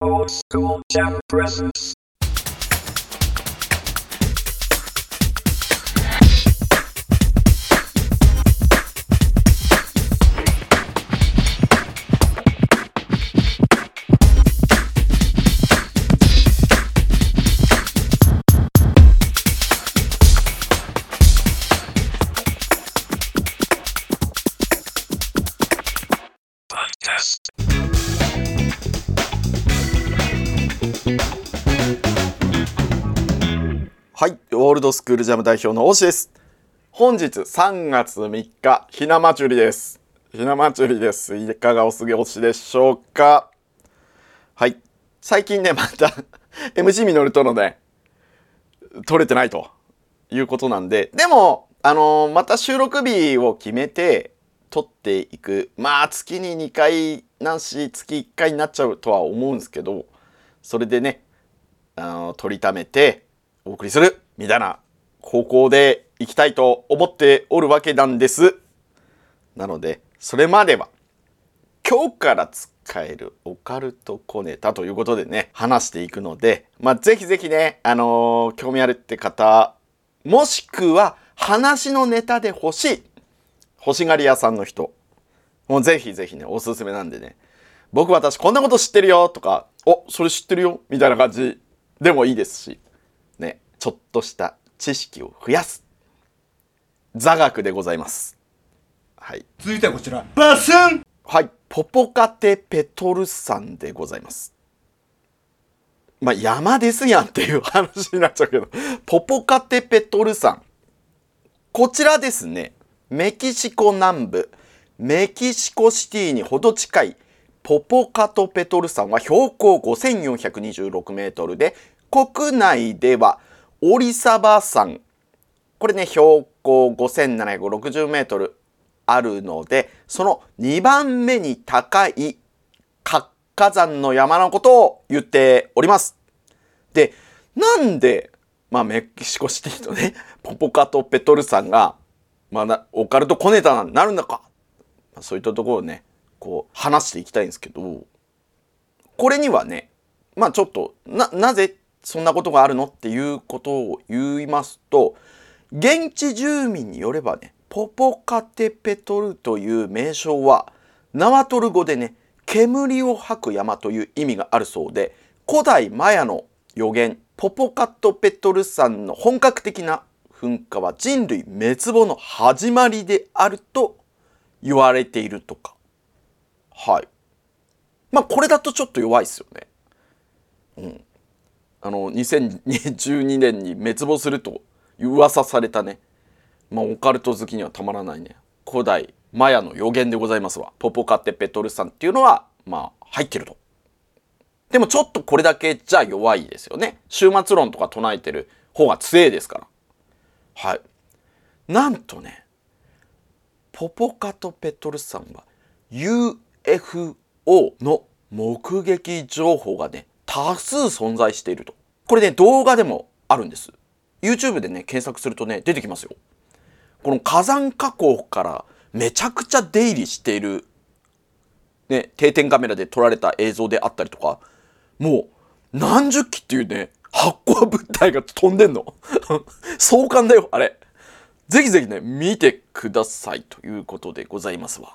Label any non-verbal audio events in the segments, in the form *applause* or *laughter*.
Old School Jam Presents. はい、オールドスクールジャム代表の大志です。本日3月3日、ひな祭りです。ひな祭りです。いかがお過ごしでしょうか？はい、最近ね、また *laughs* MC ミノルとのね、撮れてないということなんで、でも、あのーまた収録日を決めて撮っていく。まあ、月に2回ないし、月1回になっちゃうとは思うんですけど、それでね、あの取りためてお送りするみたいな方向でいきたいと思っておるわけなんです。なのでそれまでは今日から使えるオカルト小ネタということでね話していくので、まあ、ぜひぜひね、あのー興味あるって方もしくは話のネタで欲しい欲しがり屋さんの人もうぜひぜひねおすすめなんでね僕私こんなこと知ってるよとかおそれ知ってるよみたいな感じでもいいですしちょっとした知識を増やす。座学でございます。はい。続いてはこちら。バスン。はい。ポポカテペトル山でございます。まあ山ですやんっていう話になっちゃうけど。ポポカテペトル山こちらですね。メキシコ南部。メキシコシティにほど近い。ポポカトペトル山は標高5426メートルで国内ではオリサバ山これね標高5760メートルあるのでその2番目に高い活火山の山のことを言っております。でなんで、まあ、メキシコシティとね *laughs* ポポカトペトル山が、まあ、オカルト小ネタになるのか、まあ、そういったところをねこう話していきたいんですけどこれにはねまあちょっとななぜそんなことがあるのっていうことを言いますと現地住民によればねポポカテペトルという名称はナワトル語でね煙を吐く山という意味があるそうで古代マヤの予言ポポカトペトル山の本格的な噴火は人類滅亡の始まりであると言われているとか。はい。まあこれだとちょっと弱いですよね。うん。あの2012年に滅亡すると噂されたね。まあオカルト好きにはたまらないね。古代マヤの予言でございますわ。ポポカテペトル山っていうのはまあ入ってると。でもちょっとこれだけじゃ弱いですよね。終末論とか唱えてる方が強いですから。はい。なんとねポポカトペトル山は UFO の目撃情報がね多数存在していると。これね動画でもあるんです。YouTube でね検索するとね出てきますよ。この火山火口からめちゃくちゃ出入りしているね定点カメラで撮られた映像であったりとかもう何十機っていうね発光物体が飛んでんの。*laughs* 壮観だよあれ。ぜひぜひね見てくださいということでございますわ。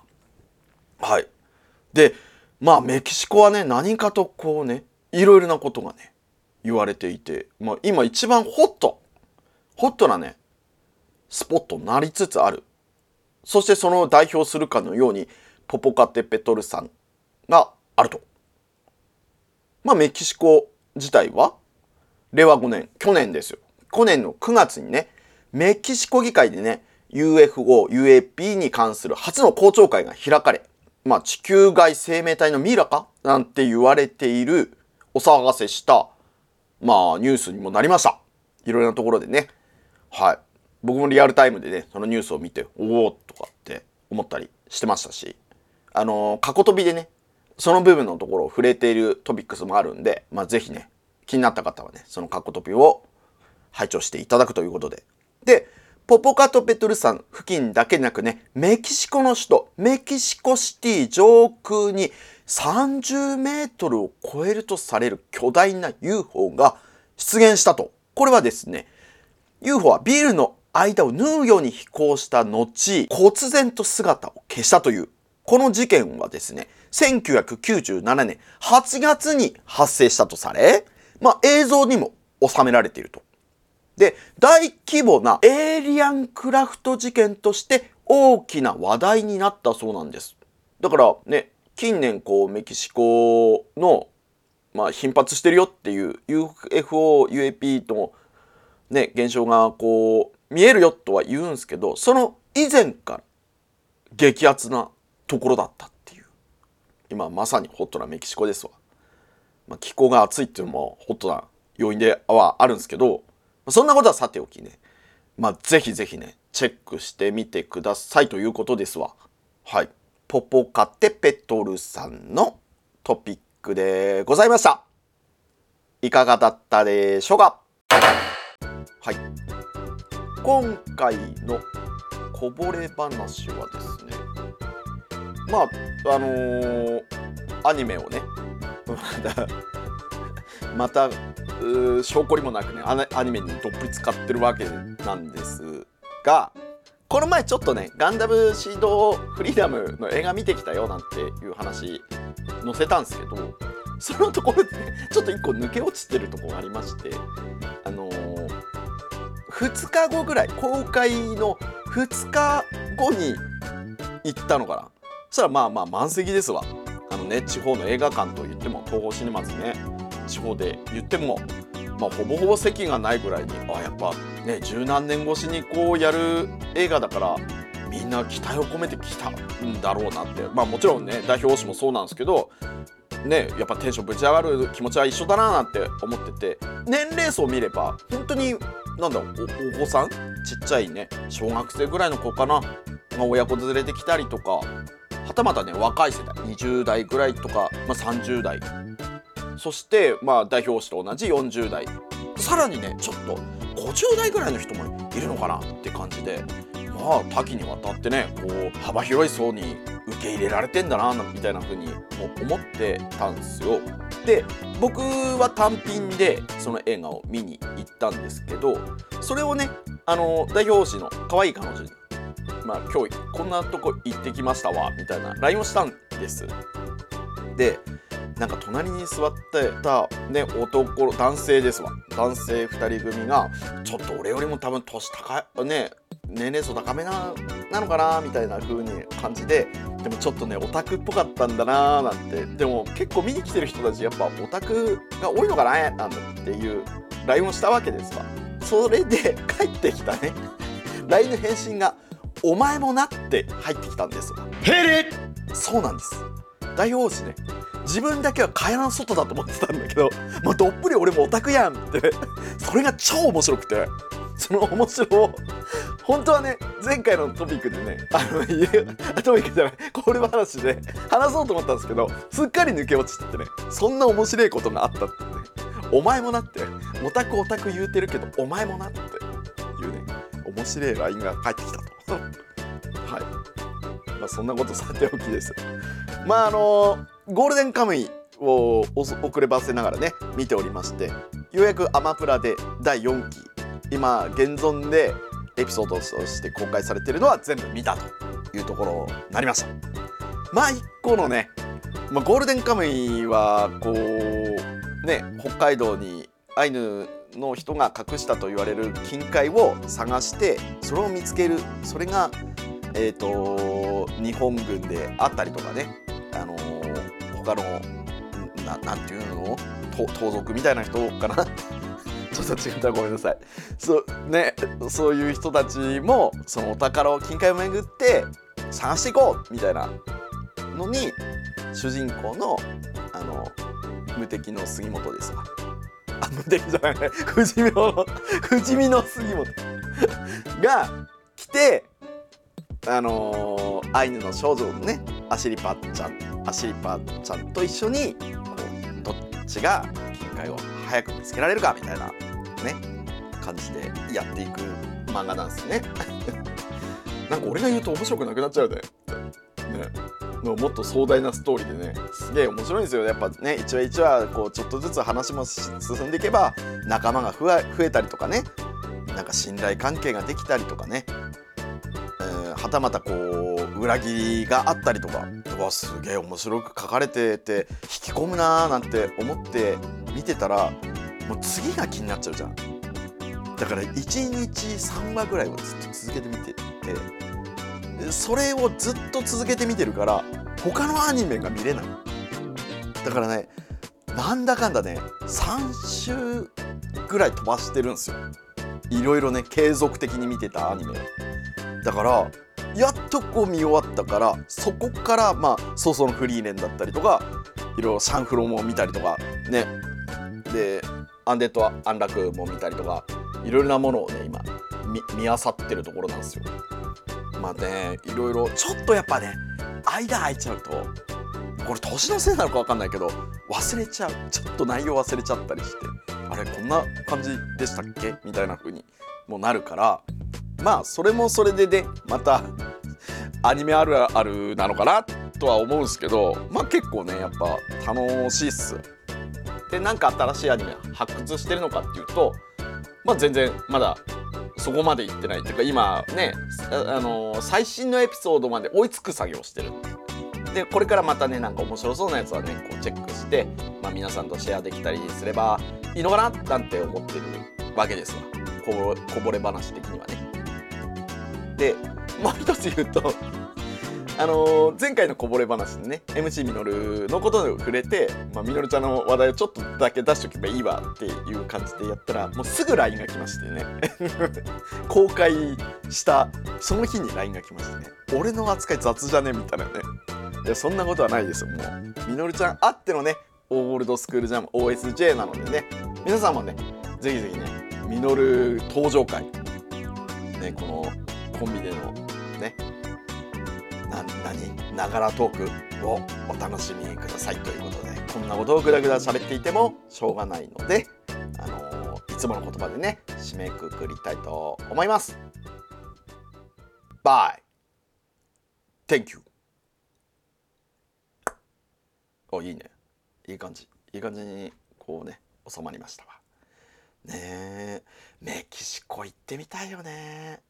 はい。でまあメキシコはね何かとこうねいろいろなことがね言われていて、まあ、今一番ホットホットなねスポットになりつつある。そしてその代表するかのようにポポカテペトル山があると。まあメキシコ自体は令和5年去年ですよ。去年の9月にねメキシコ議会でね UFO、UAP に関する初の公聴会が開かれまあ地球外生命体のミイラかなんて言われているお騒がせしたまあニュースにもなりました。いろいろなところでね。はい。僕もリアルタイムでねそのニュースを見ておおとかって思ったりしてましたし。あの過去飛びでねその部分のところを触れているトピックスもあるんでまあ是非ね気になった方はねその過去飛びを拝聴していただくということで。でポポカトペトル山付近だけなくねメキシコの首都メキシコシティ上空に30メートルを超えるとされる巨大な UFO が出現したと。これはですね、UFO はビルの間を縫うように飛行した後、忽然と姿を消したという、この事件はですね、1997年8月に発生したとされ、まあ映像にも収められていると。で、大規模なエイリアンクラフト事件として大きな話題になったそうなんです。だからね、近年こうメキシコのまあ頻発してるよっていう UFO、UAP とね、現象がこう見えるよとは言うんですけど、その以前から激アツなところだったっていう。今まさにホットなメキシコですわ。まあ、気候が暑いっていうのもホットな要因ではあるんですけど、そんなことはさておきね、まあ、ぜひぜひね、チェックしてみてくださいということですわ。はい。ポポカテペトルさんのトピックでございました。いかがだったでしょうか？はい。今回のこぼれ話はですね、まあ、あのーアニメをね、*laughs* また、また、証拠りもなくねアニメにどっぷり使ってるわけなんですがこの前ちょっとね「ガンダムシードフリーダム」の映画見てきたよなんていう話載せたんですけどそのところでねちょっと一個抜け落ちてるとこがありましてあのー、2日後ぐらい公開の2日後に行ったのかな。そしたらまあまあ満席ですわ。あのね地方の映画館といっても東宝シネマズね地方で言っても、まあ、ほぼほぼ席がないぐらいにあやっぱね十何年越しにこうやる映画だからみんな期待を込めてきたんだろうなって。まあもちろんね代表誌もそうなんですけどねやっぱテンションぶち上がる気持ちは一緒だななんて思ってて年齢層見れば本当になんだおお子さん？ちっちゃいね小学生ぐらいの子かな、まあ、親子連れてきたりとかはたまたね若い世代20代ぐらいとか、まあ、30代そしてまあ代表誌と同じ40代さらにねちょっと50代ぐらいの人もいるのかなって感じでまあ多岐にわたってねこう幅広い層に受け入れられてんだなみたいな風に思ってたんですよ。で僕は単品でその映画を見に行ったんですけどそれをねあの代表誌の可愛い彼女にまあ今日こんなとこ行ってきましたわみたいな LINE をしたんです。でなんか隣に座ってたね男男性ですわ。男性2人組がちょっと俺よりも多分年高いね年齢層高めななのかなみたいな風に感じででもちょっとねオタクっぽかったんだなーなんて。でも結構見に来てる人たちやっぱオタクが多いのかななんだっていう LINE をしたわけですわ。それで帰ってきたね。*laughs* LINE の返信が「お前もな」って入ってきたんですわ。ヘリそうなんです。大王子ね自分だけは蚊帳の外だと思ってたんだけど、まあ、どっぷり俺もオタクやんってそれが超面白くてその面白を本当はね前回のトピックでねあのトピックじゃないこれ話で話そうと思ったんですけどすっかり抜け落ちててねそんな面白いことがあったってねお前もなってオタクオタク言うてるけどお前もなっていうね面白い LINE が返ってきたと。はい。まあそんなことさておきです。まああのゴールデンカムイを遅ればせながらね見ておりましてようやくアマプラで第4期今現存でエピソードとして公開されてるのは全部見たというところになりました。まあ一個のね、まあ、ゴールデンカムイはこうね北海道にアイヌの人が隠したと言われる金塊を探してそれを見つけるそれがえー、と日本軍であったりとかね、あのー他のななんていうの？盗賊みたいな人かな？*laughs* ちょっと違った。らごめんなさい。そうねそういう人たちもそのお宝を金塊を巡って探していこうみたいなのに主人公のあの無敵の杉本ですわ。あ無敵じゃない。不死身の不死身の杉本。が来てあのーアイヌの少女のねアシリパちゃんアシリパちゃんと一緒にこうどっちが金塊を早く見つけられるかみたいなね感じでやっていく漫画なんですね。*laughs* なんか俺が言うと面白くなくなっちゃうね。ね。のもっと壮大なストーリーでねすげえ面白いんですよ。やっぱね一話一話こうちょっとずつ話も進んでいけば仲間が増え増えたりとかねなんか信頼関係ができたりとかね、えーはたまたこう裏切りがあったりとかうわすげえ面白く書かれてて引き込むなーなんて思って見てたらもう次が気になっちゃうじゃん。だから1日3話ぐらいをずっと続けて見ててそれをずっと続けて見てるから他のアニメが見れない。だからねなんだかんだね3週ぐらい飛ばしてるんですよ。いろいろね継続的に見てたアニメ。だからやっとこう見終わったからそこからまあ早々のフリーレンだったりとかいろいろシャンフロも見たりとかね。でアンデッド・アンラクも見たりとかいろいろなものをね今見見漁ってるところなんですよ。まあねいろいろちょっとやっぱね間空いちゃうとこれ年のせいなのか分かんないけど忘れちゃう。ちょっと内容忘れちゃったりしてあれこんな感じでしたっけ？みたいな風にもうなるからまあそれもそれでねまた *laughs* アニメあるあるなのかなとは思うんですけどまあ結構ねやっぱ楽しいっす。でなんか新しいアニメ発掘してるのかっていうとまあ全然まだそこまで行ってないっていうか今ねああの最新のエピソードまで追いつく作業してる。でこれからまたねなんか面白そうなやつはねこうチェックして、まあ、皆さんとシェアできたりすればいいのかななんて思ってるわけですわ。ここぼれ話的にはね。でもう一つ言うとあのー前回のこぼれ話でね MC みのるのことで触れて、まあ、みのるちゃんの話題をちょっとだけ出しとけばいいわっていう感じでやったらもうすぐ LINE が来ましてね。公開したその日に LINE が来ましてね。俺の扱い雑じゃねみたいなね。いやそんなことはないですよ。もうみのるちゃんあってのねオールドスクールジャム OSJ なのでね。皆さんもねぜひぜひねみのる登場会。ねこのコンビでのねな何？ながらトークをお楽しみください。ということでこんなことをぐだぐだ喋っていてもしょうがないので、あのーいつもの言葉でね締めくくりたいと思います。Bye! Thank you! おいいね。いい感じ。いい感じにこうね収まりましたわ。ねえ。メキシコ行ってみたいよね。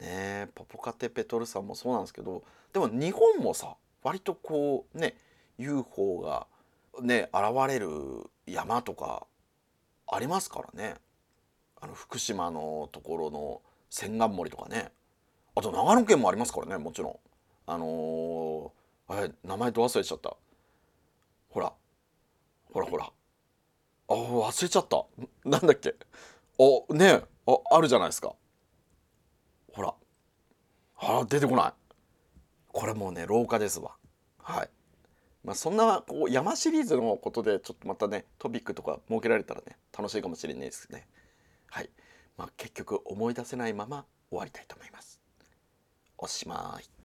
ね。えポポカテペトルさんもそうなんですけどでも日本もさ割とこうね UFO がね現れる山とかありますからね。あの福島のところの千貫森とかね。あと長野県もありますからねもちろん。あのー、あれ名前ど忘れちゃった。ほら。ほらほら。あ忘れちゃった。なんだっけ。あねああるじゃないですか。ほら。あ出てこない。これもうね廊下ですわ。はい。まあそんなこう山シリーズのことでちょっとまたねトピックとか設けられたらね楽しいかもしれないですね。はい。まあ結局思い出せないまま終わりたいと思います。おしまい。